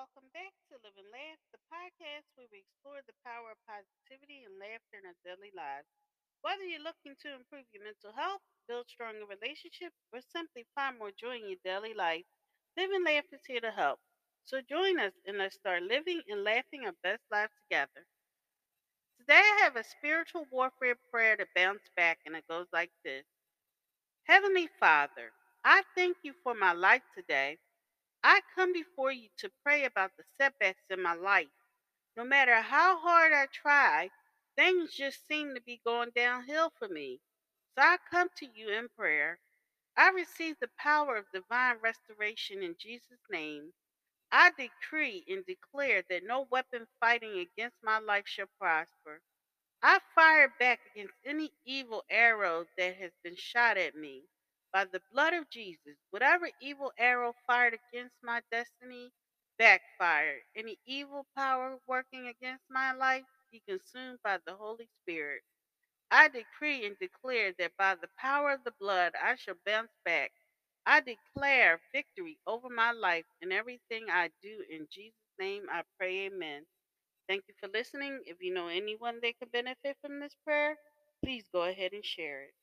welcome back to Live and Laugh, the podcast where we explore the power of positivity and laughter in our daily lives. Whether you're looking to improve your mental health, build stronger relationships, or simply find more joy in your daily life, Live and Laugh is here to help. So join us and let's start living and laughing our best lives together. Today I have a spiritual warfare prayer to bounce back, and it goes like this Heavenly Father, I thank you for my life today. I come before you to pray about the setbacks in my life. No matter how hard I try, things just seem to be going downhill for me. So I come to you in prayer. I receive the power of divine restoration in Jesus' name. I decree and declare that no weapon fighting against my life shall prosper. I fire back against any evil arrow that has been shot at me. By the blood of Jesus, whatever evil arrow fired against my destiny backfired. Any evil power working against my life be consumed by the Holy Spirit. I decree and declare that by the power of the blood I shall bounce back. I declare victory over my life and everything I do. In Jesus' name I pray, amen. Thank you for listening. If you know anyone that could benefit from this prayer, please go ahead and share it.